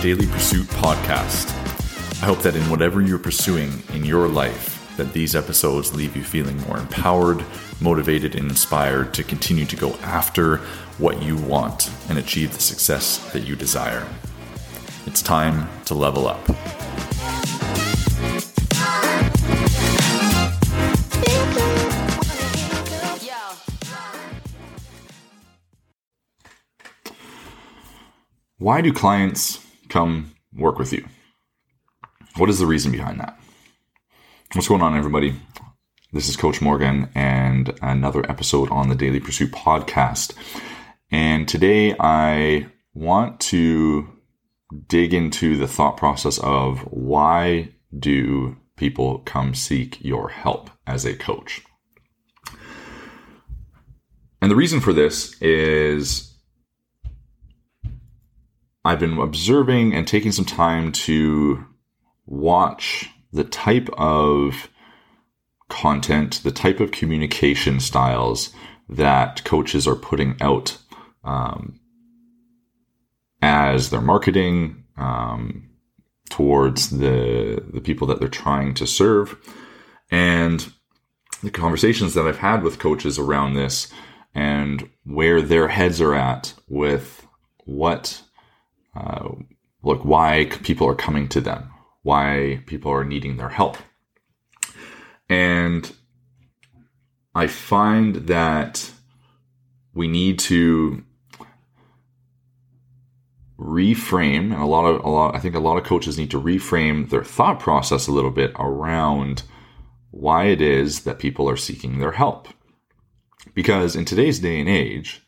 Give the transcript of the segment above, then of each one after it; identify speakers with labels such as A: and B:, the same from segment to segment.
A: Daily Pursuit podcast. I hope that in whatever you're pursuing in your life, that these episodes leave you feeling more empowered, motivated, and inspired to continue to go after what you want and achieve the success that you desire. It's time to level up. Why do clients come work with you? What is the reason behind that? What's going on, everybody? This is Coach Morgan and another episode on the Daily Pursuit podcast. And today I want to dig into the thought process of why do people come seek your help as a coach? And the reason for this is I've been observing and taking some time to watch the type of content, the type of communication styles that coaches are putting out um, as their marketing um, towards the the people that they're trying to serve, and the conversations that I've had with coaches around this and where their heads are at with what uh, look why people are coming to them, why people are needing their help. And I find that we need to reframe and a lot of a lot I think a lot of coaches need to reframe their thought process a little bit around why it is that people are seeking their help. Because in today's day and age,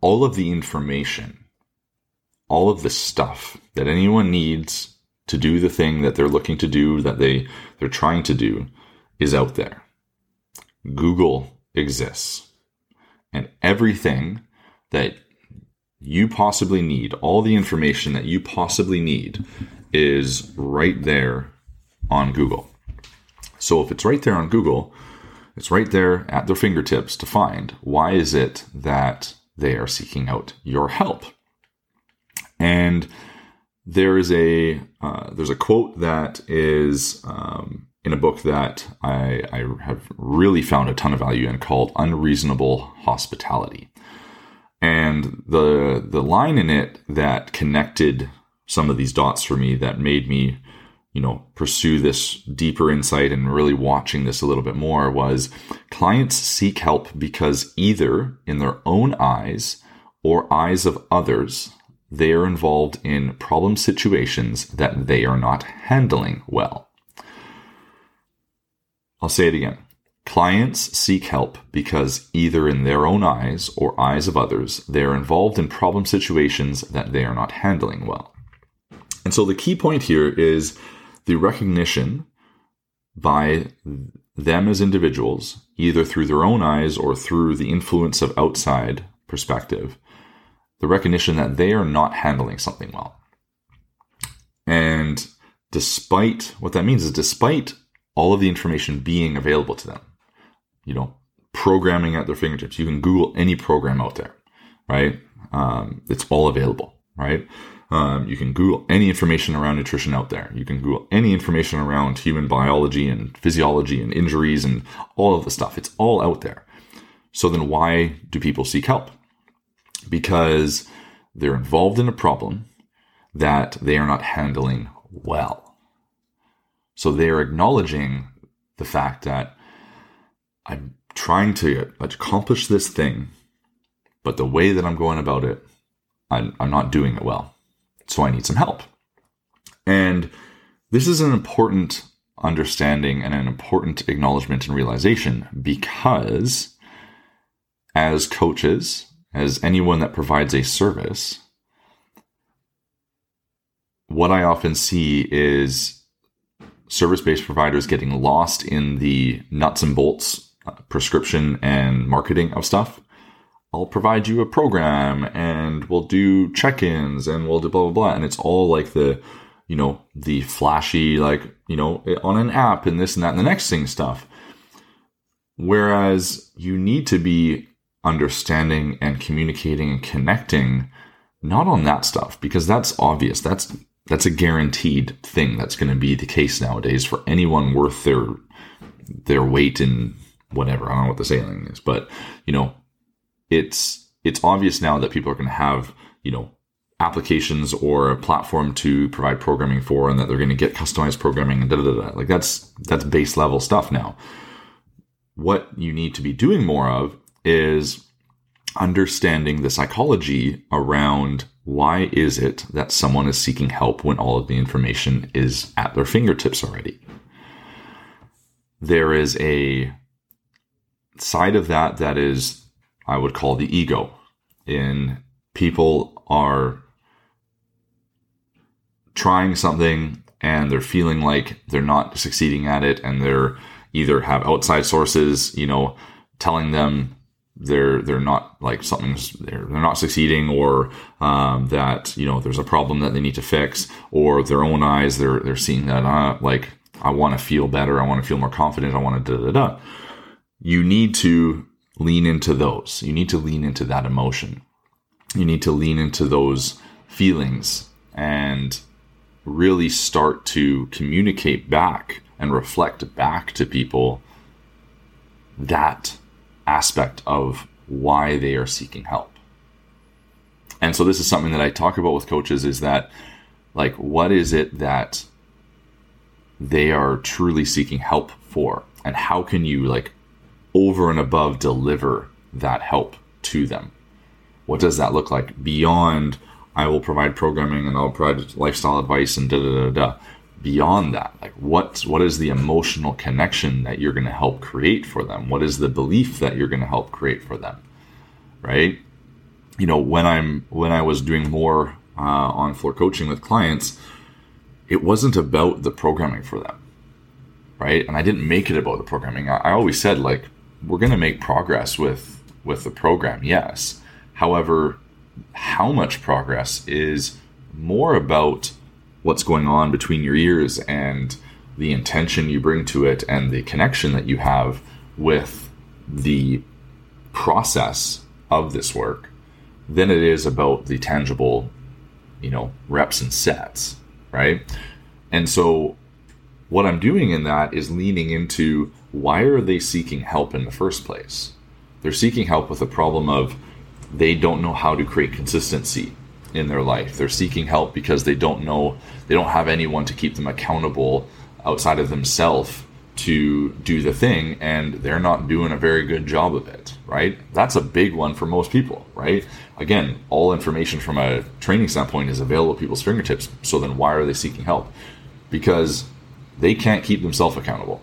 A: all of the information all of the stuff that anyone needs to do the thing that they're looking to do, that they, they're trying to do, is out there. Google exists. And everything that you possibly need, all the information that you possibly need, is right there on Google. So if it's right there on Google, it's right there at their fingertips to find. Why is it that they are seeking out your help? And there is a uh, there's a quote that is um, in a book that I, I have really found a ton of value in called "Unreasonable Hospitality," and the the line in it that connected some of these dots for me that made me you know pursue this deeper insight and really watching this a little bit more was clients seek help because either in their own eyes or eyes of others they are involved in problem situations that they are not handling well. I'll say it again. Clients seek help because either in their own eyes or eyes of others, they are involved in problem situations that they are not handling well. And so the key point here is the recognition by them as individuals, either through their own eyes or through the influence of outside perspective, the recognition that they are not handling something well. And despite what that means is despite all of the information being available to them, you know, programming at their fingertips, you can Google any program out there, right? Um, it's all available, right? Um, you can Google any information around nutrition out there. You can Google any information around human biology and physiology and injuries and all of the stuff. It's all out there. So then why do people seek help? Because they're involved in a problem that they are not handling well. So they are acknowledging the fact that I'm trying to accomplish this thing, but the way that I'm going about it, I'm, I'm not doing it well. So I need some help. And this is an important understanding and an important acknowledgement and realization because as coaches, as anyone that provides a service, what I often see is service based providers getting lost in the nuts and bolts uh, prescription and marketing of stuff. I'll provide you a program and we'll do check ins and we'll do blah, blah, blah. And it's all like the, you know, the flashy, like, you know, on an app and this and that and the next thing stuff. Whereas you need to be understanding and communicating and connecting not on that stuff because that's obvious. That's that's a guaranteed thing that's going to be the case nowadays for anyone worth their their weight in whatever. I don't know what the sailing is, but you know, it's it's obvious now that people are going to have you know applications or a platform to provide programming for, and that they're going to get customized programming and da, da da da. Like that's that's base level stuff now. What you need to be doing more of is understanding the psychology around why is it that someone is seeking help when all of the information is at their fingertips already. There is a side of that that is i would call the ego. In people are trying something and they're feeling like they're not succeeding at it and they're either have outside sources you know telling them they're they're not like something's they're, they're not succeeding or um, that you know there's a problem that they need to fix or their own eyes they're they're seeing that uh, like I want to feel better I want to feel more confident I want to da da da. You need to lean into those. You need to lean into that emotion. You need to lean into those feelings and really start to communicate back and reflect back to people that aspect of why they are seeking help. And so this is something that I talk about with coaches is that like what is it that they are truly seeking help for and how can you like over and above deliver that help to them? What does that look like beyond I will provide programming and I'll provide lifestyle advice and da da da da beyond that? Like what what is the emotional connection that you're going to help create for them? What is the belief that you're going to help create for them right? You know when i'm when i was doing more uh, on floor coaching with clients it wasn't about the programming for them right? And i didn't make it about the programming. I, I always said like we're going to make progress with with the program yes. However how much progress is more about what's going on between your ears and the intention you bring to it and the connection that you have with the process of this work than it is about the tangible, you know, reps and sets, right? And so what I'm doing in that is leaning into why are they seeking help in the first place? They're seeking help with a problem of they don't know how to create consistency in their life. They're seeking help because they don't know, they don't have anyone to keep them accountable outside of themselves to do the thing, and they're not doing a very good job of it, right? That's a big one for most people, right? Again, all information from a training standpoint is available at people's fingertips. So then why are they seeking help? Because they can't keep themselves accountable.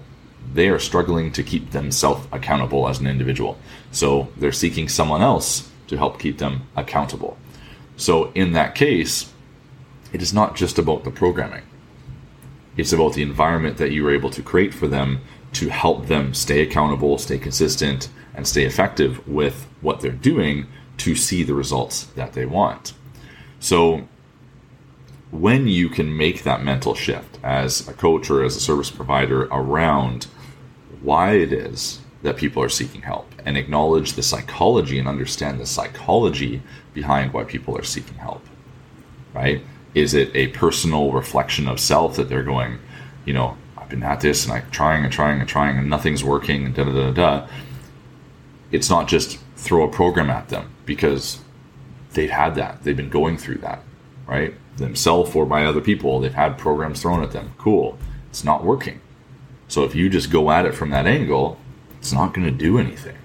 A: They are struggling to keep themselves accountable as an individual. So they're seeking someone else to help keep them accountable. So in that case, it is not just about the programming. It's about the environment that you are able to create for them to help them stay accountable, stay consistent, and stay effective with what they're doing to see the results that they want. So when you can make that mental shift as a coach or as a service provider around why it is that people are seeking help and acknowledge the psychology and understand the psychology behind why people are seeking help right? Is it a personal reflection of self that they're going you know i've been at this and i'm trying and trying and trying and nothing's working and da da da da it's not just throw a program at them because they've had that. They've been going through that right? Themselves or by other people they've had programs thrown at them. Cool. It's not working. So if you just go at it from that angle it's not going to do anything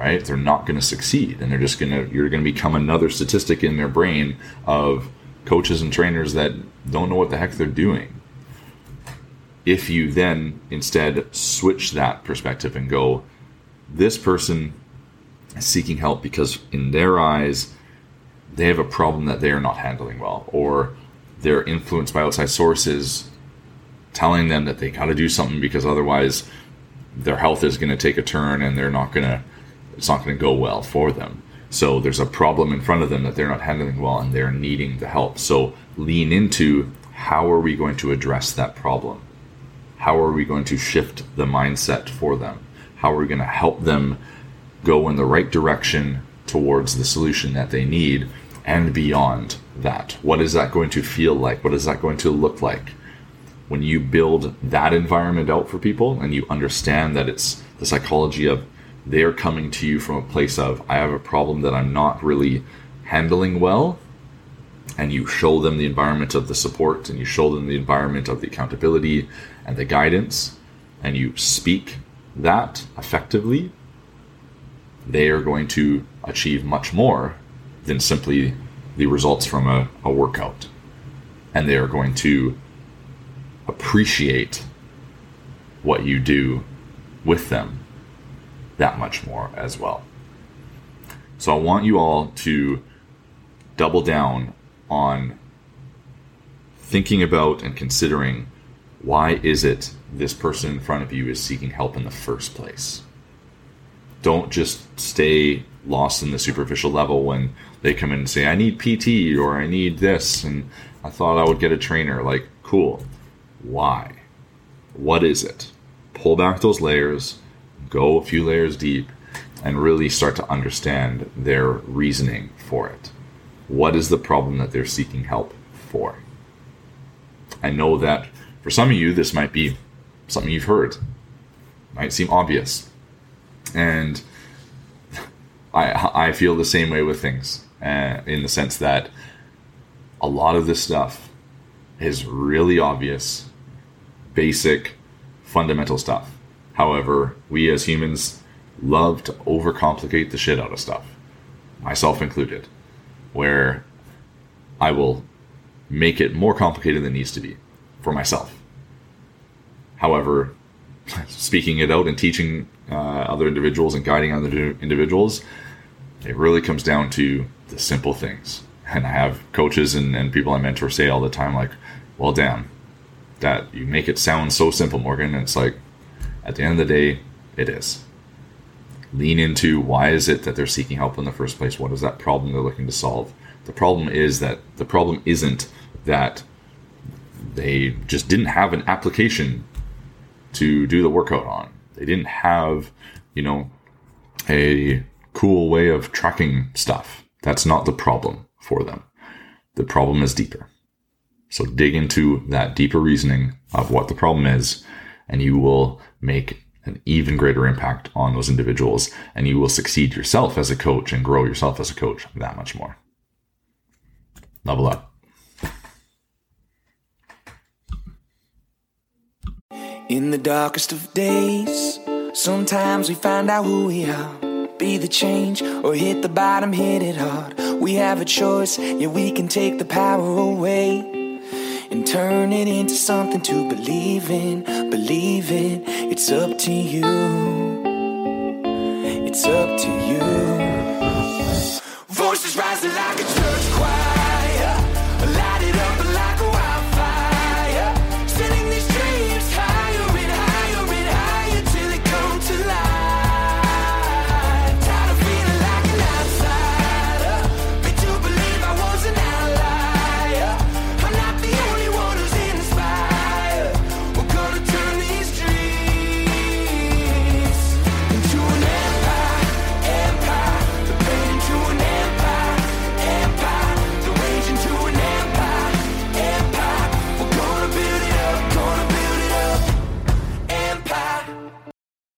A: right? They're not going to succeed and they're just going to you're going to become another statistic in their brain of coaches and trainers that don't know what the heck they're doing. If you then instead switch that perspective and go this person is seeking help because in their eyes they have a problem that they are not handling well or they're influenced by outside sources telling them that they got to do something because otherwise their health is going to take a turn and they're not going to it's not going to go well for them so there's a problem in front of them that they're not handling well and they're needing the help so lean into how are we going to address that problem how are we going to shift the mindset for them how are we going to help them go in the right direction towards the solution that they need and beyond that. What is that going to feel like? What is that going to look like? When you build that environment out for people and you understand that it's the psychology of they're coming to you from a place of, I have a problem that I'm not really handling well, and you show them the environment of the support and you show them the environment of the accountability and the guidance, and you speak that effectively, they are going to achieve much more than simply the results from a, a workout. And they are going to appreciate what you do with them that much more as well. So I want you all to double down on thinking about and considering why is it this person in front of you is seeking help in the first place. Don't just stay lost in the superficial level when they come in and say, I need PT or I need this, and I thought I would get a trainer. Like, cool. Why? What is it? Pull back those layers, go a few layers deep, and really start to understand their reasoning for it. What is the problem that they're seeking help for? I know that for some of you, this might be something you've heard, might seem obvious. And I, I feel the same way with things uh, in the sense that a lot of this stuff is really obvious, basic, fundamental stuff. However, we as humans love to overcomplicate the shit out of stuff, myself included, where I will make it more complicated than it needs to be for myself. However, speaking it out and teaching uh, other individuals and guiding other individuals, it really comes down to the simple things. And I have coaches and, and people I mentor say all the time, like, well, damn, that you make it sound so simple, Morgan. And it's like, at the end of the day, it is. Lean into why is it that they're seeking help in the first place? What is that problem they're looking to solve? The problem is that the problem isn't that they just didn't have an application to do the workout on. They didn't have, you know, a cool way of tracking stuff. That's not the problem for them. The problem is deeper. So dig into that deeper reasoning of what the problem is, and you will make an even greater impact on those individuals, and you will succeed yourself as a coach and grow yourself as a coach that much more. Level up.
B: In the darkest of days, sometimes we find out who we are. Be the change or hit the bottom, hit it hard. We have a choice, yeah, we can take the power away turn it into something to believe in. Believe in, it's up to you. It's up to you.